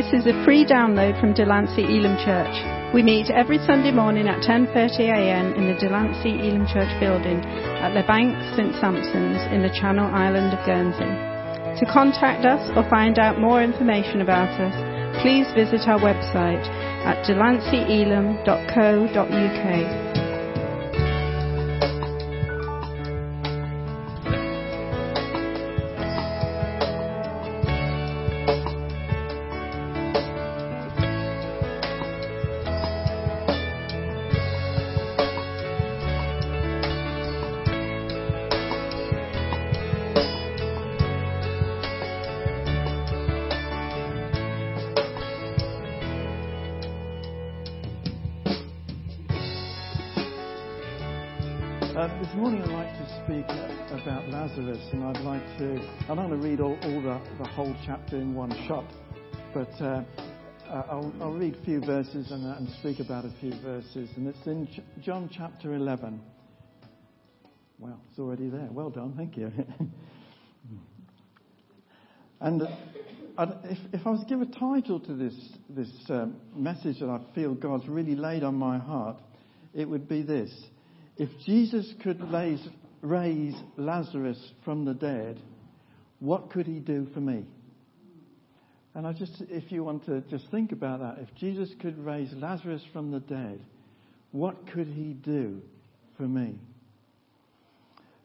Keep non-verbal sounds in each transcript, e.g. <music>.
This is a free download from Delancey Elim Church. We meet every Sunday morning at 10.30am in the Delancey Elim Church building at Le Bank St Sampson's in the Channel Island of Guernsey. To contact us or find out more information about us, please visit our website at delanceyelim.co.uk. Uh, this morning I'd like to speak uh, about Lazarus, and I'd like to. I'm not going to read all, all the, the, whole chapter in one shot, but uh, uh I'll, I'll, read a few verses and, and, speak about a few verses. And it's in John chapter 11. Well, it's already there. Well done, thank you. <laughs> and uh, if, if, I was to give a title to this, this um, message that I feel God's really laid on my heart, it would be this if Jesus could raise, Lazarus from the dead, what could he do for me? And I just, if you want to just think about that, if Jesus could raise Lazarus from the dead, what could he do for me?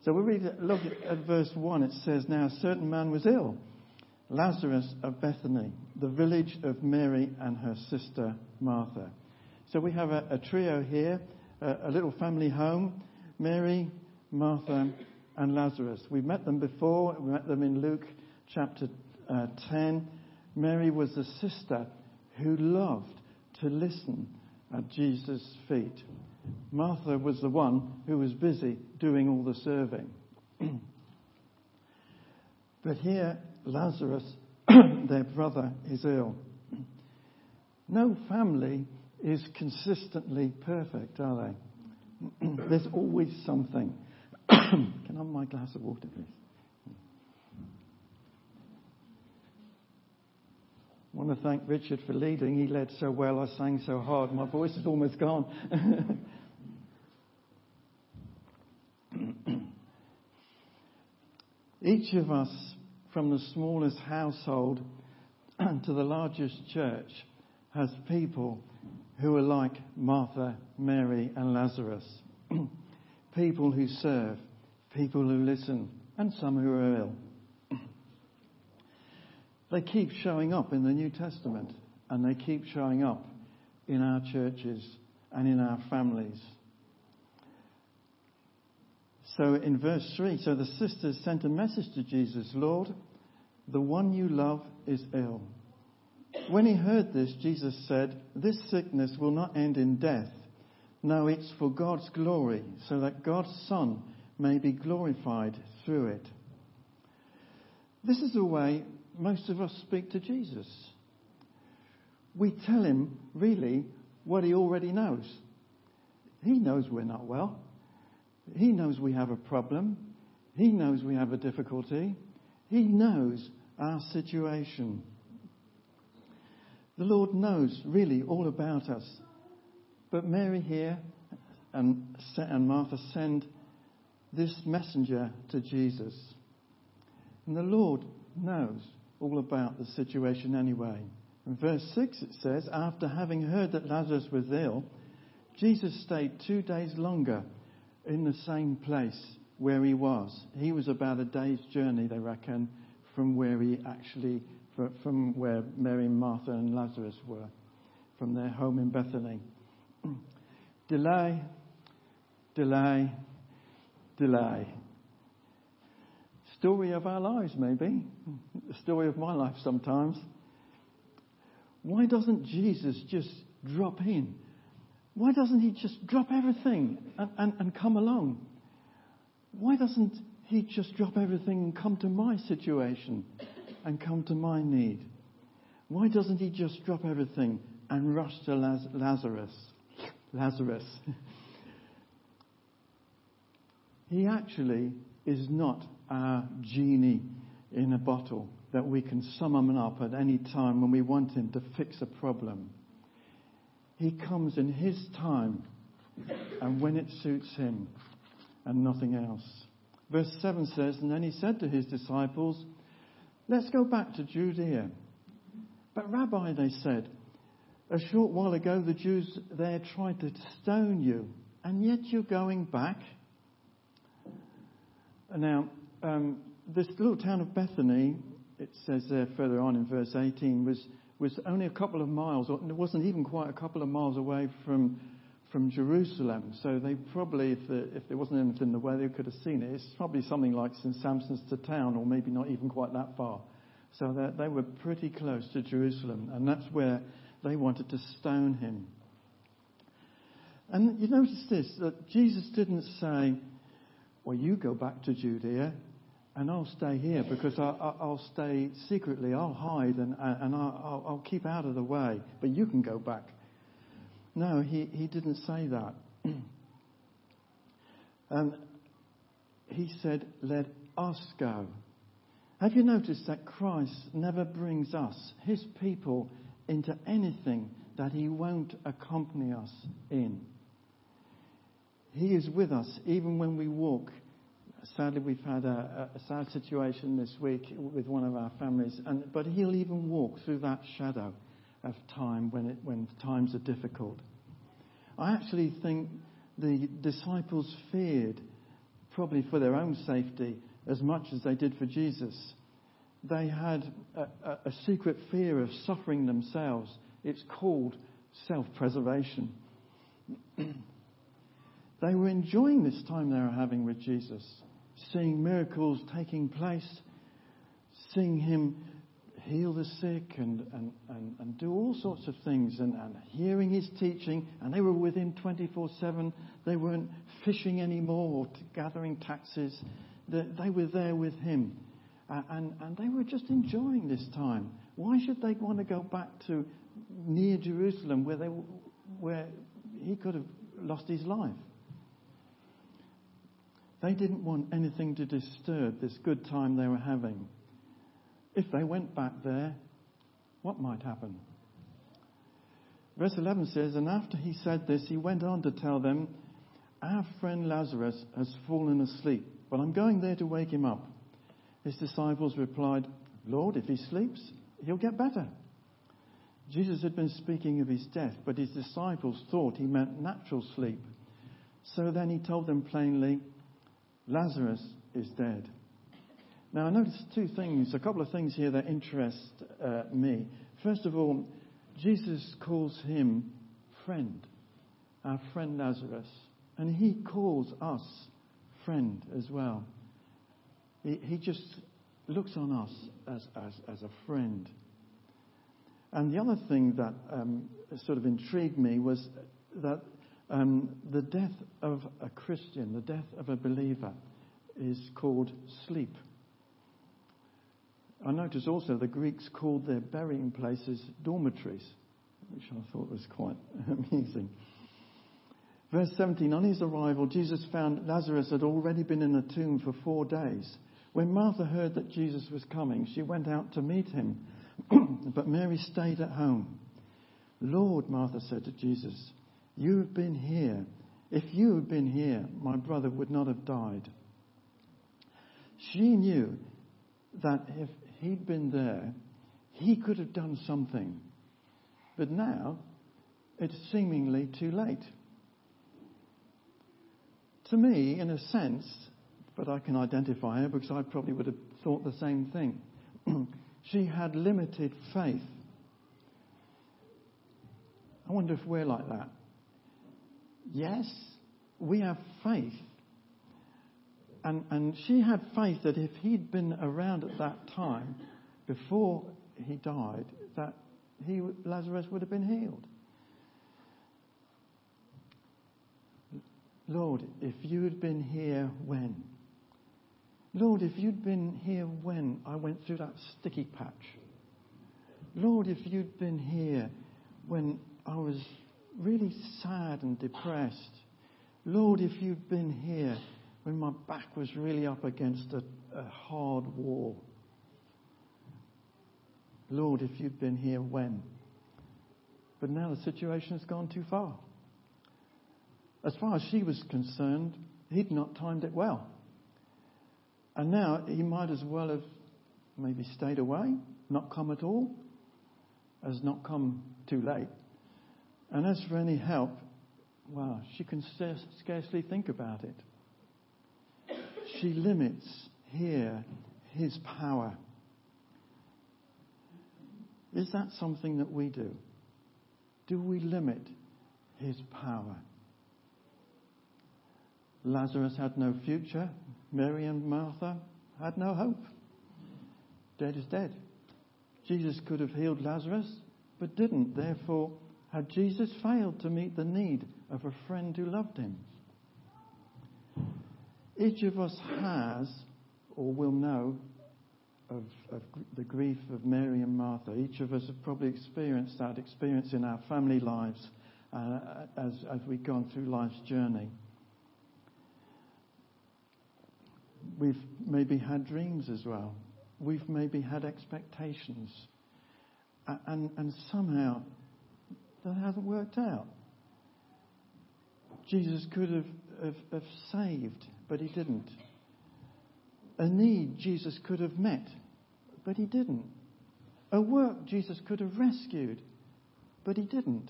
So we read, look at verse 1. It says, Now a certain man was ill, Lazarus of Bethany, the village of Mary and her sister Martha. So we have a, a trio here a, a little family home Mary, Martha, and Lazarus. We've met them before. We met them in Luke chapter uh, 10. Mary was the sister who loved to listen at Jesus' feet. Martha was the one who was busy doing all the serving. <clears throat> but here, Lazarus, <clears throat> their brother, is ill. No family is consistently perfect, are they? <clears throat> There's always something. <clears throat> Can I have my glass of water, please? I want to thank Richard for leading. He led so well, I sang so hard, my voice is almost gone. <clears throat> Each of us, from the smallest household to the largest church, has people who are like Martha, Mary, and Lazarus. <clears throat> people who serve, people who listen, and some who are ill. <clears throat> they keep showing up in the New Testament, and they keep showing up in our churches and in our families. So in verse 3, so the sisters sent a message to Jesus Lord, the one you love is ill. When he heard this, Jesus said, This sickness will not end in death. No, it's for God's glory, so that God's Son may be glorified through it. This is the way most of us speak to Jesus. We tell him, really, what he already knows. He knows we're not well. He knows we have a problem. He knows we have a difficulty. He knows our situation. The Lord knows really all about us. But Mary here and, and Martha send this messenger to Jesus. And the Lord knows all about the situation anyway. In verse 6 it says, After having heard that Lazarus was ill, Jesus stayed two days longer in the same place where he was. He was about a day's journey, they reckon, from where he actually from where Mary, Martha, and Lazarus were, from their home in Bethany. <clears throat> delay, delay, delay. Story of our lives, maybe. The story of my life sometimes. Why doesn't Jesus just drop in? Why doesn't he just drop everything and, and, and come along? Why doesn't he just drop everything and come to my situation? And come to my need? Why doesn't he just drop everything and rush to Laz- Lazarus? Lazarus. <laughs> he actually is not our genie in a bottle that we can summon up at any time when we want him to fix a problem. He comes in his time and when it suits him and nothing else. Verse 7 says, And then he said to his disciples, Let's go back to Judea. But, Rabbi, they said, a short while ago the Jews there tried to stone you, and yet you're going back. Now, um, this little town of Bethany, it says there further on in verse 18, was, was only a couple of miles, or it wasn't even quite a couple of miles away from from Jerusalem. So they probably, if, the, if there wasn't anything in the way, they could have seen it. It's probably something like St. Sampson's to town, or maybe not even quite that far. So they were pretty close to Jerusalem, and that's where they wanted to stone him. And you notice this that Jesus didn't say, Well, you go back to Judea, and I'll stay here because I, will stay secretly, I'll hide, and, and I'll, I'll keep out of the way, but you can go back. No, he, he didn't say that. <clears throat> and he said, Let us go. Have you noticed that Christ never brings us, his people, into anything that he won't accompany us in? He is with us even when we walk. Sadly, we've had a, a sad situation this week with one of our families, and, but he'll even walk through that shadow of time when, it, when times are difficult. I actually think the disciples feared, probably for their own safety, as much as they did for Jesus. They had a, a, a secret fear of suffering themselves. It's called self preservation. <clears throat> they were enjoying this time they were having with Jesus, seeing miracles taking place, seeing him heal the sick and, and, and, and do all sorts of things and, and hearing his teaching. And they were with him 24 7. They weren't fishing anymore or gathering taxes. They, they were there with him. Uh, and, and they were just enjoying this time. Why should they want to go back to near Jerusalem where, they, where he could have lost his life? They didn't want anything to disturb this good time they were having. If they went back there, what might happen? Verse 11 says, And after he said this, he went on to tell them, Our friend Lazarus has fallen asleep, but I'm going there to wake him up. His disciples replied, Lord, if he sleeps, he'll get better. Jesus had been speaking of his death, but his disciples thought he meant natural sleep. So then he told them plainly, Lazarus is dead. Now, I noticed two things, a couple of things here that interest uh, me. First of all, Jesus calls him friend, our friend Lazarus, and he calls us friend as well. He, he just looks on us as, as, as a friend. And the other thing that um, sort of intrigued me was that um, the death of a Christian, the death of a believer, is called sleep. I noticed also the Greeks called their burying places dormitories, which I thought was quite <laughs> amusing. Verse 17 On his arrival, Jesus found Lazarus had already been in the tomb for four days. When Martha heard that Jesus was coming, she went out to meet him, <clears throat> but Mary stayed at home. Lord, Martha said to Jesus, You have been here. If you had been here, my brother would not have died. She knew that if he'd been there, he could have done something. But now, it's seemingly too late. To me, in a sense, but I can identify her because I probably would have thought the same thing. <clears throat> she had limited faith. I wonder if we're like that. Yes, we have faith and, and she had faith that if he'd been around at that time, before he died, that he, Lazarus would have been healed. Lord, if you had been here when? Lord, if you'd been here when I went through that sticky patch. Lord, if you'd been here when I was really sad and depressed. Lord, if you'd been here when my back was really up against a, a hard wall. Lord, if you'd been here, when? But now the situation has gone too far. As far as she was concerned, he'd not timed it well. And now he might as well have maybe stayed away, not come at all, as not come too late. And as for any help, well, she can scarcely think about it. She limits here his power. Is that something that we do? Do we limit his power? Lazarus had no future. Mary and Martha had no hope. Dead is dead. Jesus could have healed Lazarus, but didn't. Therefore, had Jesus failed to meet the need of a friend who loved him? Each of us has or will know of, of, the grief of Mary and Martha. Each of us have probably experienced that experience in our family lives uh, as, as we've gone through life's journey. We've maybe had dreams as well. We've maybe had expectations. And, and somehow that hasn't worked out. Jesus could have, have, have saved, but he didn't. A need Jesus could have met, but he didn't. A work Jesus could have rescued, but he didn't.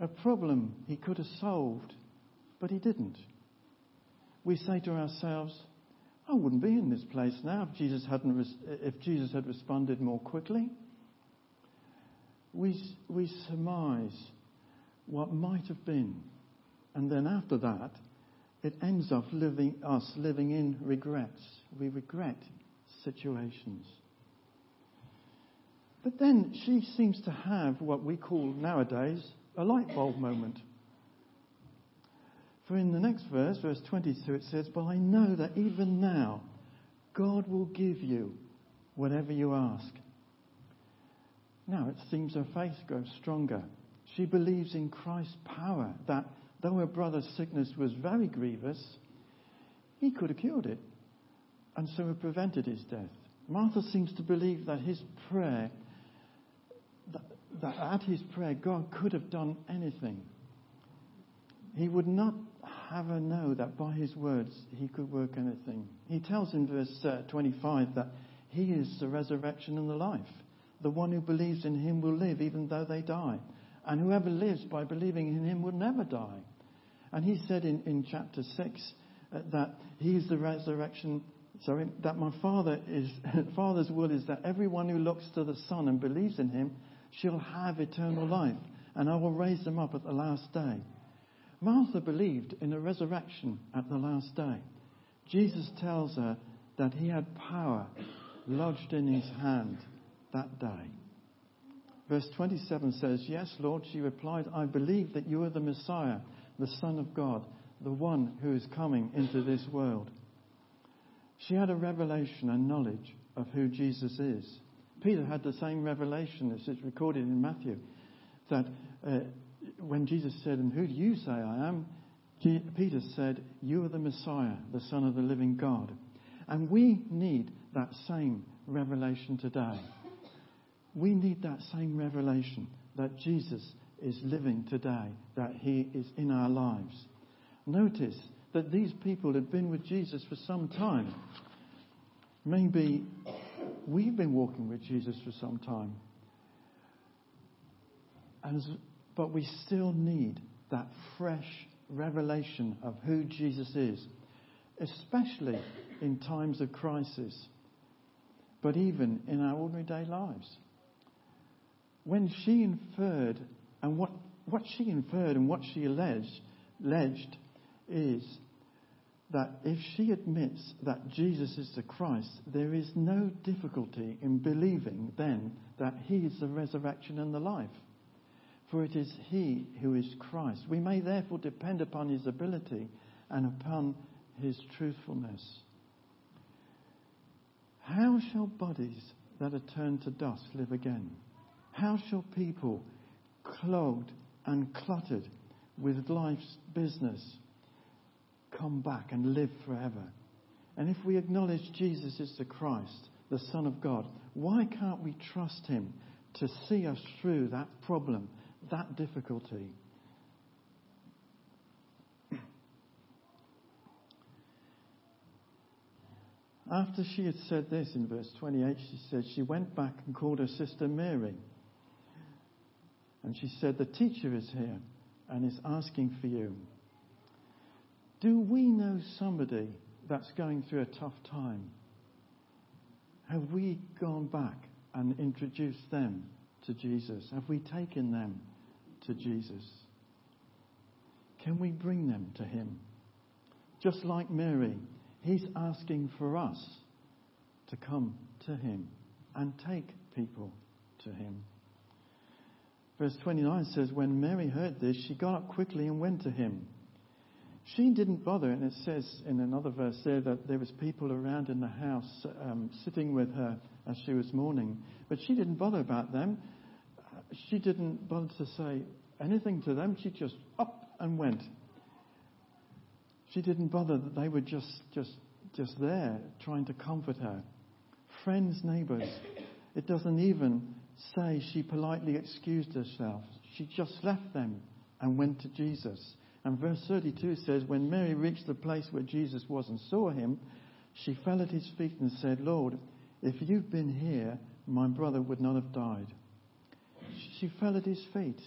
A problem he could have solved, but he didn't. We say to ourselves, I wouldn't be in this place now if Jesus, hadn't if Jesus had responded more quickly. We, we surmise what might have been. And then after that, it ends up living, us living in regrets. We regret situations. But then she seems to have what we call nowadays a light bulb moment. For in the next verse, verse 22, it says, But I know that even now God will give you whatever you ask. Now it seems her faith grows stronger. She believes in Christ's power that though her brother's sickness was very grievous, he could have cured it and so have prevented his death. Martha seems to believe that his prayer, that, that at his prayer, God could have done anything. He would not have her know that by his words he could work anything. He tells in verse uh, 25 that he is the resurrection and the life. The one who believes in him will live even though they die. And whoever lives by believing in him will never die. And he said in, in chapter 6 uh, that he is the resurrection, sorry, that my Father is, <laughs> Father's will is that everyone who looks to the Son and believes in him shall have eternal life, and I will raise them up at the last day. Martha believed in a resurrection at the last day. Jesus tells her that he had power lodged in his hand that day. Verse 27 says, Yes, Lord, she replied, I believe that you are the Messiah, the Son of God, the one who is coming into this world. She had a revelation and knowledge of who Jesus is. Peter had the same revelation as it's recorded in Matthew that uh, when Jesus said, And who do you say I am? Peter said, You are the Messiah, the Son of the living God. And we need that same revelation today. We need that same revelation that Jesus is living today, that he is in our lives. Notice that these people had been with Jesus for some time. Maybe we've been walking with Jesus for some time. And, but we still need that fresh revelation of who Jesus is, especially in times of crisis, but even in our ordinary day lives. When she inferred and what, what she inferred and what she alleged, alleged is that if she admits that Jesus is the Christ, there is no difficulty in believing then that he is the resurrection and the life. For it is he who is Christ. We may therefore depend upon his ability and upon his truthfulness. How shall bodies that are turned to dust live again? How shall people clogged and cluttered with life's business, come back and live forever. And if we acknowledge Jesus is the Christ, the Son of God. Why can't we trust Him to see us through that problem, that difficulty? After she had said this in verse 28, she said she went back and called her sister Mary. And she said, The teacher is here and is asking for you. Do we know somebody that's going through a tough time? Have we gone back and introduced them to Jesus? Have we taken them to Jesus? Can we bring them to Him? Just like Mary, He's asking for us to come to Him and take people to Him. Verse 29 says, When Mary heard this, she got up quickly and went to Him. She didn't bother, and it says in another verse there that there was people around in the house um, sitting with her as she was mourning, but she didn't bother about them. She didn't bother to say anything to them. She just up and went. She didn't bother that they were just just just there trying to comfort her. Friends, neighbours. It doesn't even say she politely excused herself. She just left them and went to Jesus. And verse 32 says, When Mary reached the place where Jesus was and saw him, she fell at his feet and said, Lord, if you'd been here, my brother would not have died. She fell at his feet.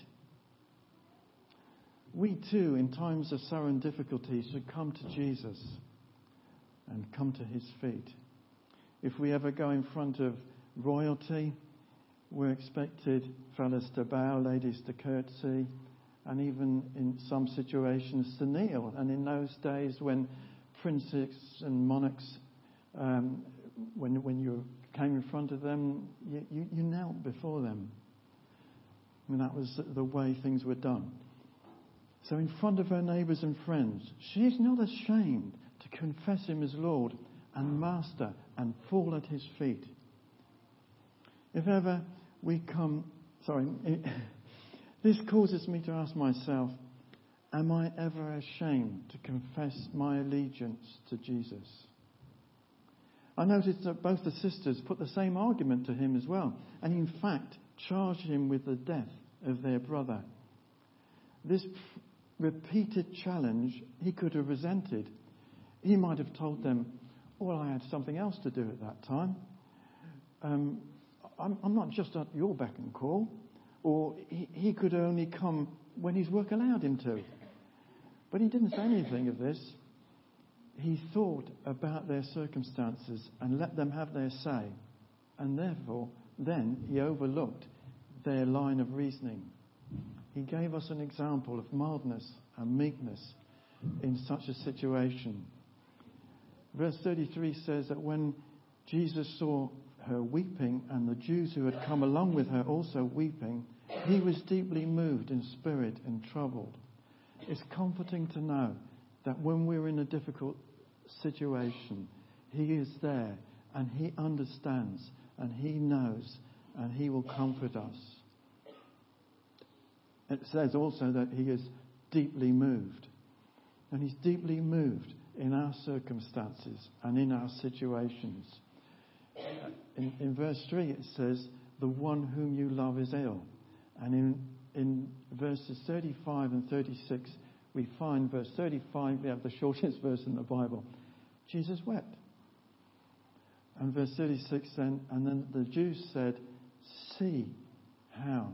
We too, in times of sorrow and difficulty, should come to Jesus and come to his feet. If we ever go in front of royalty, we're expected fellas to bow, ladies to curtsy, and even in some situations to kneel. And in those days when princes and monarchs, um, when, when you came in front of them, you, you, you knelt before them. And that was the way things were done. So, in front of her neighbours and friends, she's not ashamed to confess Him as Lord and Master and fall at His feet. If ever we come, sorry, <laughs> this causes me to ask myself, am I ever ashamed to confess my allegiance to Jesus? I noticed that both the sisters put the same argument to him as well, and in fact charged him with the death of their brother. This repeated challenge he could have resented. He might have told them, Well, I had something else to do at that time. Um, I'm, I'm not just at your beck and call. Or he, he could only come when his work allowed him to. But he didn't say anything of this. He thought about their circumstances and let them have their say. And therefore, then he overlooked their line of reasoning. He gave us an example of mildness and meekness in such a situation. Verse 33 says that when Jesus saw her weeping, and the Jews who had come along with her also weeping, he was deeply moved in spirit and troubled. It's comforting to know that when we're in a difficult situation, he is there and he understands and he knows and he will comfort us. It says also that he is deeply moved. And he's deeply moved in our circumstances and in our situations in, in verse 3 it says, The one whom you love is ill. And in, in verses 35 and 36, we find verse 35, we have the shortest <laughs> verse in the Bible. Jesus wept. And verse 36 then, and then the Jews said, See how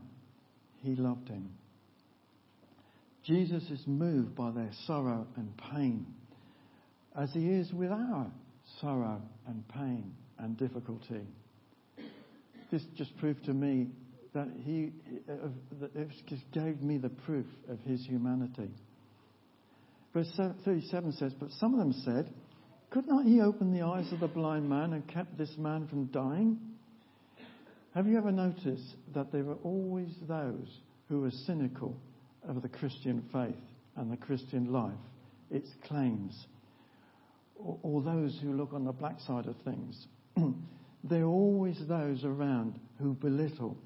he loved him. Jesus is moved by their sorrow and pain, as he is with our sorrow and pain and difficulty. This just proved to me that he that just gave me the proof of his humanity. Verse 37 says, But some of them said, Could not he open the eyes of the blind man and kept this man from dying? Have you ever noticed that there are always those who are cynical of the Christian faith and the Christian life, its claims, or, those who look on the black side of things? <clears throat> there are always those around who belittle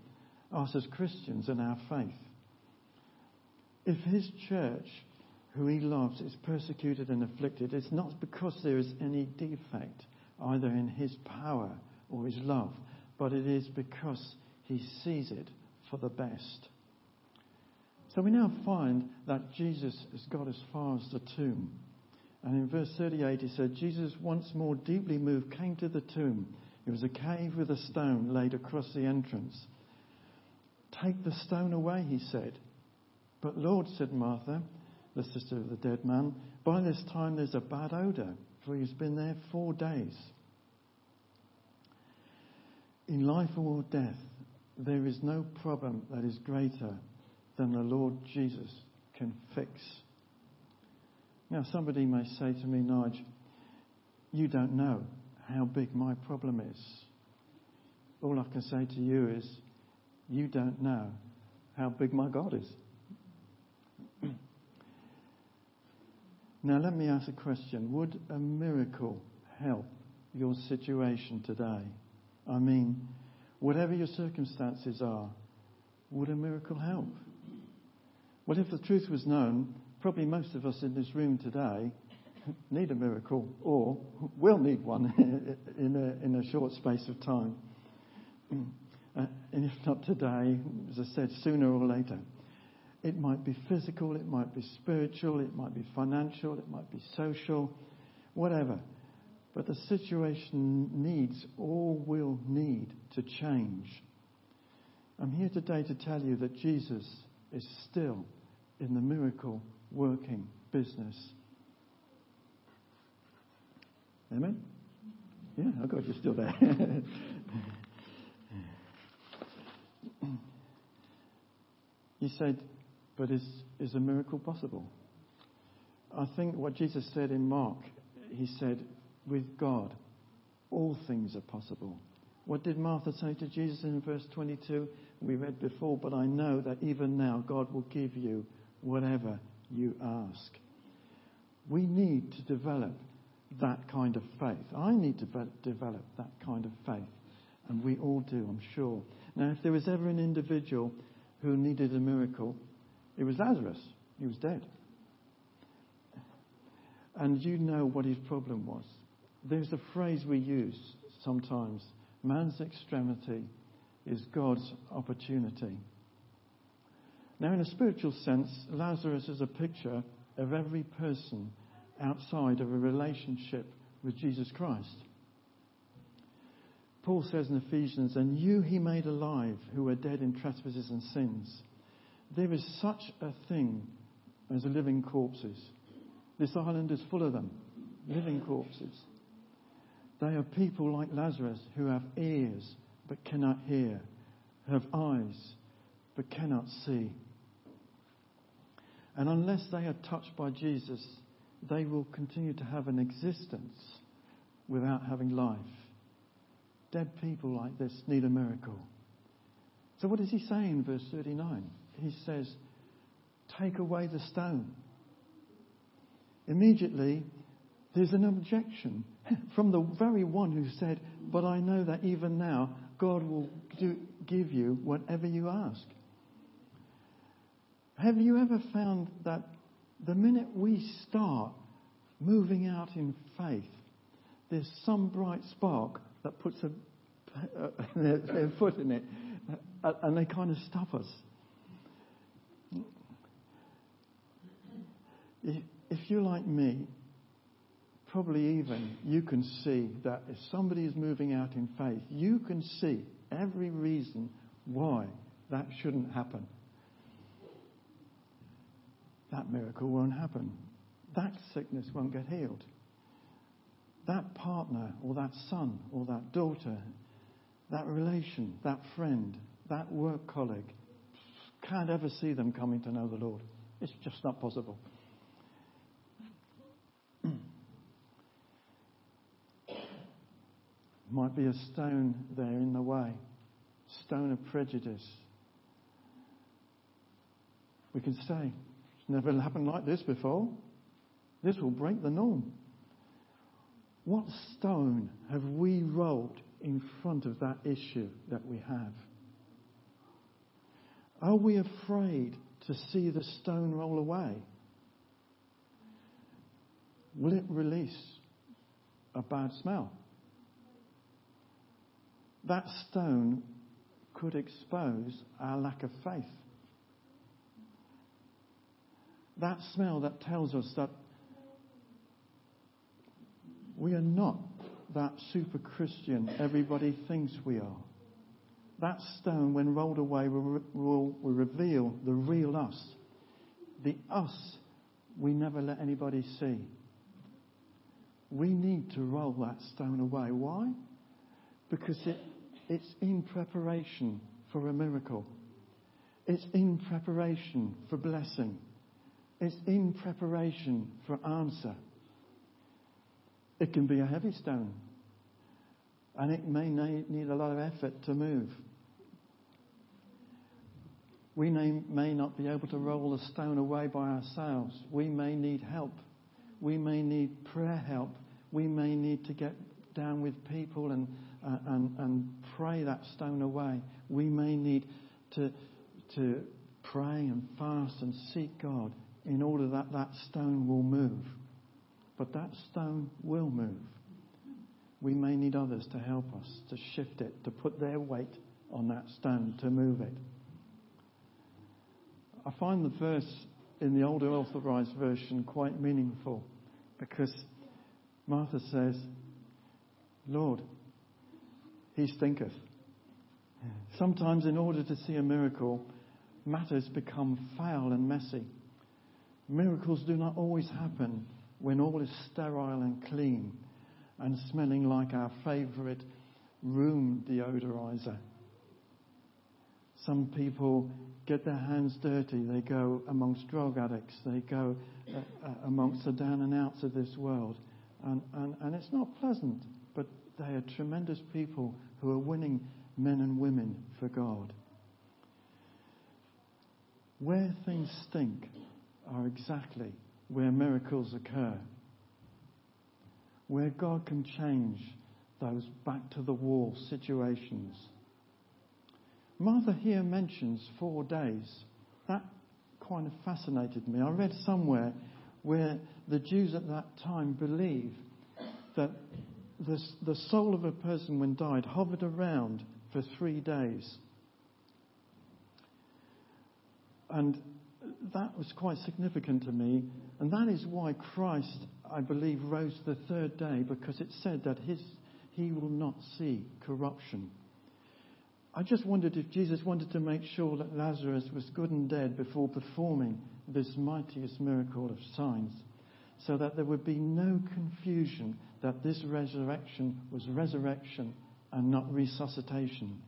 us as Christians and our faith. If his church, who he loves, is persecuted and afflicted, it's not because there is any defect either in his power or his love, but it is because he sees it for the best. So we now find that Jesus has got as far as the tomb. And in verse 38 he said, Jesus, once more deeply moved, came to the tomb. It was a cave with a stone laid across the entrance. Take the stone away, he said. But Lord, said Martha, the sister of the dead man, by this time there's a bad odour, for he's been there four days. In life or death, there is no problem that is greater than the Lord Jesus can fix. Now, somebody may say to me, Nigel, you don't know how big my problem is. All I can say to you is, you don't know how big my God is. now, let me ask a question. Would a miracle help your situation today? I mean, whatever your circumstances are, would a miracle help? Well, if the truth was known, probably most of us in this room today <laughs> need a miracle or will need one <laughs> in a, in a short space of time. <clears throat> Uh, and if not today, as I said, sooner or later. It might be physical, it might be spiritual, it might be financial, it might be social, whatever. But the situation needs or will need to change. I'm here today to tell you that Jesus is still in the miracle working business. Amen? Yeah, oh God, you're still there. <laughs> you said, but is, is a miracle possible? I think what Jesus said in Mark, he said, with God, all things are possible. What did Martha say to Jesus in verse 22? We read before, but I know that even now God will give you whatever you ask. We need to develop that kind of faith. I need to develop that kind of faith. And we all do, I'm sure. Now, if there was ever an individual who needed a miracle, it was Lazarus. He was dead. And you know what his problem was. There's a phrase we use sometimes man's extremity is God's opportunity. Now, in a spiritual sense, Lazarus is a picture of every person outside of a relationship with Jesus Christ. Paul says in Ephesians, And you he made alive who were dead in trespasses and sins. There is such a thing as living corpses. This island is full of them, living corpses. They are people like Lazarus who have ears but cannot hear, have eyes but cannot see. And unless they are touched by Jesus, they will continue to have an existence without having life. Dead people like this need a miracle. So, what does he say in verse 39? He says, Take away the stone. Immediately, there's an objection <laughs> from the very one who said, But I know that even now God will do, give you whatever you ask. Have you ever found that the minute we start moving out in faith, there's some bright spark that puts a, <laughs> their, foot in it and they kind of stop us? If you're like me, probably even you can see that if somebody is moving out in faith, you can see every reason why that shouldn't happen that miracle won't happen. That sickness won't get healed. That partner or that son or that daughter, that relation, that friend, that work colleague, can't ever see them coming to know the Lord. It's just not possible. <clears throat> Might be a stone there in the way, stone of prejudice. We can say, Never happened like this before. This will break the norm. What stone have we rolled in front of that issue that we have? Are we afraid to see the stone roll away? Will it release a bad smell? that stone could expose our lack of faith. That smell that tells us that we are not that super Christian everybody thinks we are. That stone, when rolled away, will, will, will reveal the real us. The us we never let anybody see. We need to roll that stone away. Why? Because it, it's in preparation for a miracle. It's in preparation for blessing. It's in preparation for answer. It can be a heavy stone. And it may need a lot of effort to move. We may, not be able to roll the stone away by ourselves. We may need help. We may need prayer help. We may need to get down with people and, uh, and, and pray that stone away. We may need to, to pray and fast and seek God in order that that stone will move. But that stone will move. We may need others to help us, to shift it, to put their weight on that stone, to move it. I find the verse in the older authorized version quite meaningful because Martha says, Lord, he stinketh. Sometimes, in order to see a miracle, matters become foul and messy. Miracles do not always happen when all is sterile and clean and smelling like our favorite room deodorizer. Some people get their hands dirty. They go amongst drug addicts. They go uh, uh, amongst the down and outs of this world. And, and, and it's not pleasant, but they are tremendous people who are winning men and women for God. Where things stink are exactly where miracles occur. Where God can change those back to the wall situations Martha here mentions four days. That kind of fascinated me. I read somewhere where the Jews at that time believed that the, the soul of a person when died hovered around for three days. And that was quite significant to me. And that is why Christ, I believe, rose the third day, because it said that his, he will not see corruption. I just wondered if Jesus wanted to make sure that Lazarus was good and dead before performing this mightiest miracle of signs, so that there would be no confusion that this resurrection was resurrection and not resuscitation.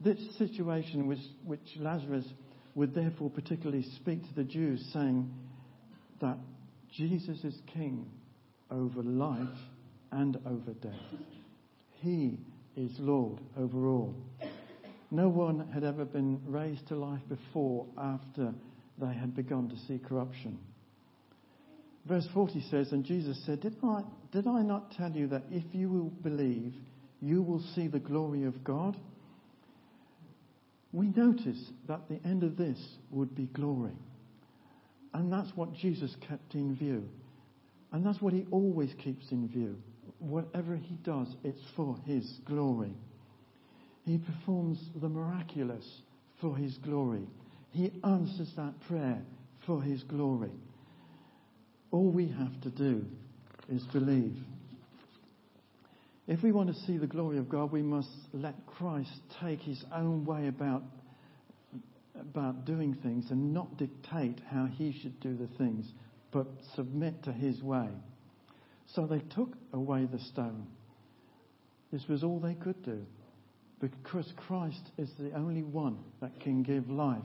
This situation, which, which Lazarus would therefore particularly speak to the Jews, saying that Jesus is king over life and over death. He is Lord over all. No one had ever been raised to life before after they had begun to see corruption. Verse 40 says, And Jesus said, Did I, did I not tell you that if you will believe, you will see the glory of God? We notice that the end of this would be glory. And that's what Jesus kept in view. And that's what he always keeps in view. Whatever he does, it's for his glory. He performs the miraculous for His glory. He answers that prayer for His glory. All we have to do is believe. If we want to see the glory of God, we must let Christ take His own way about, about doing things and not dictate how He should do the things, but submit to His way. So they took away the stone. This was all they could do because Christ is the only one that can give life.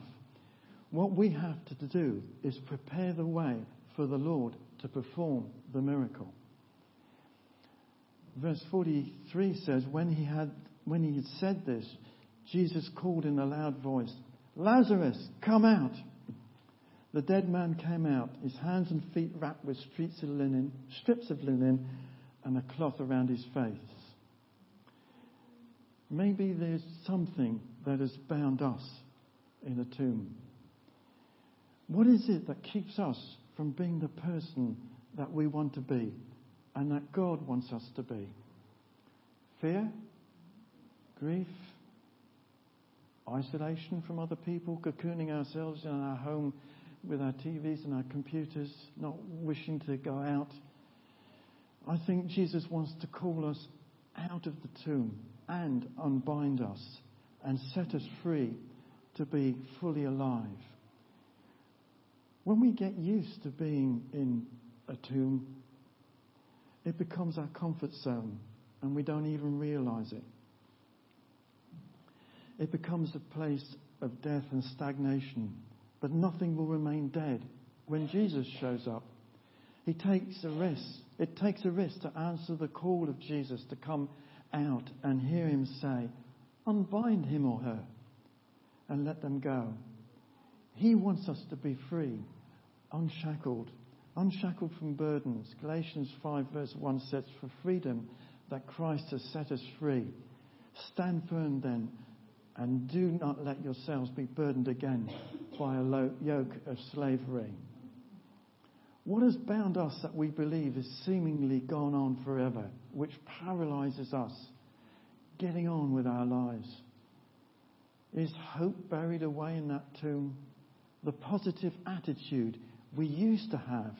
What we have to do is prepare the way for the Lord to perform the miracle. Verse 43 says, when he had, when he had said this, Jesus called in a loud voice, Lazarus, come out. The dead man came out, his hands and feet wrapped with strips of linen, strips of linen, and a cloth around his face. Maybe there's something that has bound us in a tomb. What is it that keeps us from being the person that we want to be and that God wants us to be? Fear? grief, isolation from other people, cocooning ourselves in our home with our TVs and our computers, not wishing to go out. I think Jesus wants to call us out of the tomb and unbind us and set us free to be fully alive. When we get used to being in a tomb, it becomes our comfort zone and we don't even realize it. It becomes a place of death and stagnation, but nothing will remain dead when Jesus shows up. He takes a risk. It takes a risk to answer the call of Jesus to come out and hear him say, unbind him or her and let them go. He wants us to be free, unshackled, unshackled from burdens. Galatians 5 verse 1 says, for freedom that Christ has set us free. Stand firm then and do not let yourselves be burdened again by a yoke of slavery. What has bound us that we believe is seemingly gone on forever, which paralyzes us getting on with our lives? Is hope buried away in that tomb? The positive attitude we used to have,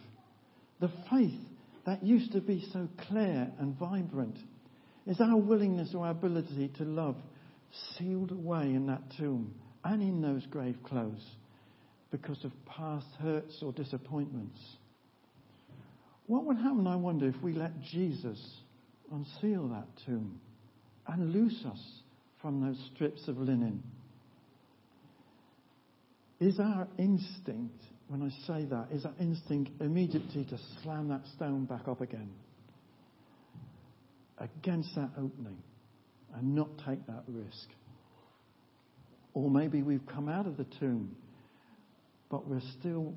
the faith that used to be so clear and vibrant, is our willingness or our ability to love sealed away in that tomb and in those grave clothes because of past hurts or disappointments? What would happen, I wonder, if we let Jesus unseal that tomb and loose us from those strips of linen? Is our instinct, when I say that, is that instinct immediately to slam that stone back up again against that opening and not take that risk? Or maybe we've come out of the tomb, but we're still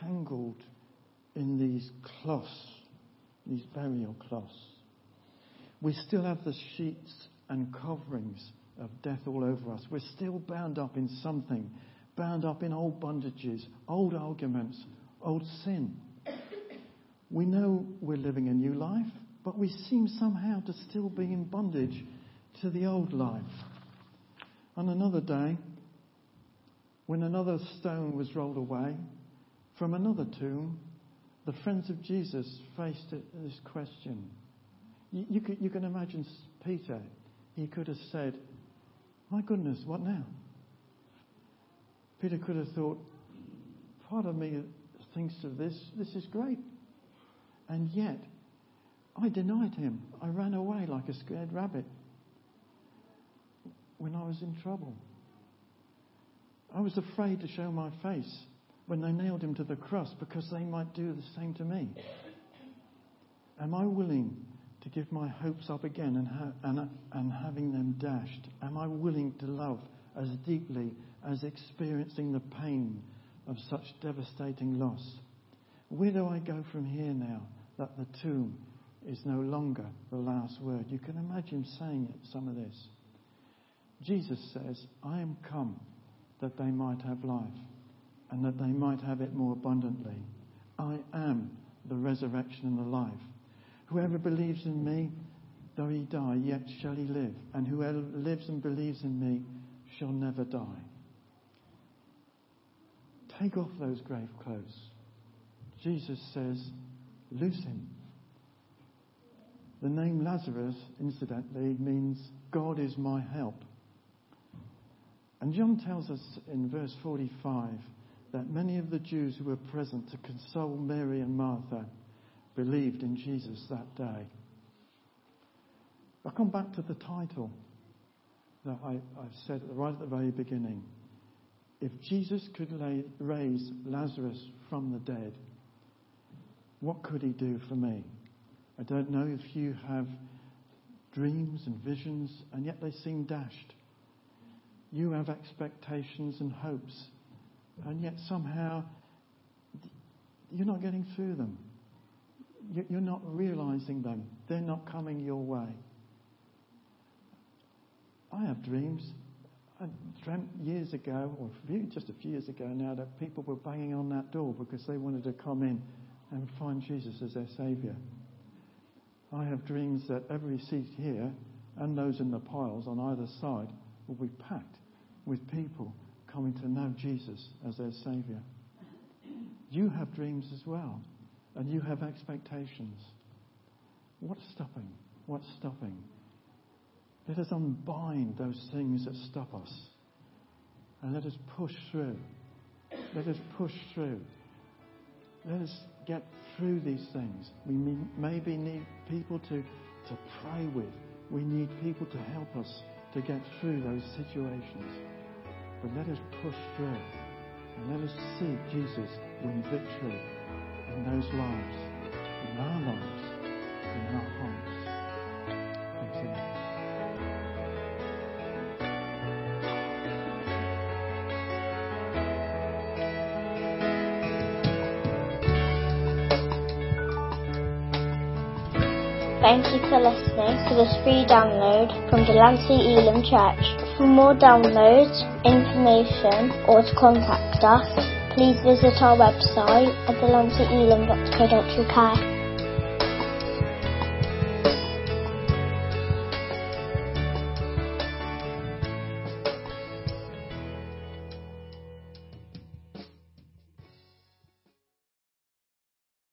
tangled in these cloths, these burial cloths. We still have the sheets and coverings of death all over us. We're still bound up in something, bound up in old bondages, old arguments, old sin. We know we're living a new life, but we seem somehow to still be in bondage to the old life. On another day, when another stone was rolled away from another tomb, the friends of Jesus faced this question. You, you, can, you can imagine Peter. He could have said, My goodness, what now? Peter could have thought, Part of me thinks of this, this is great. And yet, I denied him. I ran away like a scared rabbit when I was in trouble. I was afraid to show my face when they nailed him to the cross because they might do the same to me. Am I willing to give my hopes up again and, ha- and, and having them dashed? Am I willing to love as deeply as experiencing the pain of such devastating loss? Where do I go from here now that the tomb is no longer the last word? You can imagine saying it, some of this. Jesus says, I am come that they might have life and that they might have it more abundantly. I am the resurrection and the life. Whoever believes in me, though he die, yet shall he live. And whoever lives and believes in me shall never die. Take off those grave clothes. Jesus says, loose him. The name Lazarus, incidentally, means God is my help. And John tells us in verse 45 that many of the Jews who were present to console Mary and Martha believed in Jesus that day. I come back to the title that I, I said right at the very beginning. If Jesus could lay, raise Lazarus from the dead, what could he do for me? I don't know if you have dreams and visions, and yet they seem dashed. You have expectations and hopes, and yet somehow you're not getting through them. You're not realizing them. They're not coming your way. I have dreams. I dreamt years ago, or just a few years ago now, that people were banging on that door because they wanted to come in and find Jesus as their Saviour. I have dreams that every seat here and those in the piles on either side will be packed with people coming to know Jesus as their Saviour. You have dreams as well, and you have expectations. What's stopping? What's stopping? Let us unbind those things that stop us, and let us push through. Let us push through. Let us get through these things. We maybe need people to, to pray with. We need people to help us to get through those situations. But let us push through and let us see Jesus win victory in those lives, in our lives, in our hearts. Thank you for listening to this free download from Delancey Elim Church. For more downloads, information, or to contact us, please visit our website at delanceyelim.co.uk.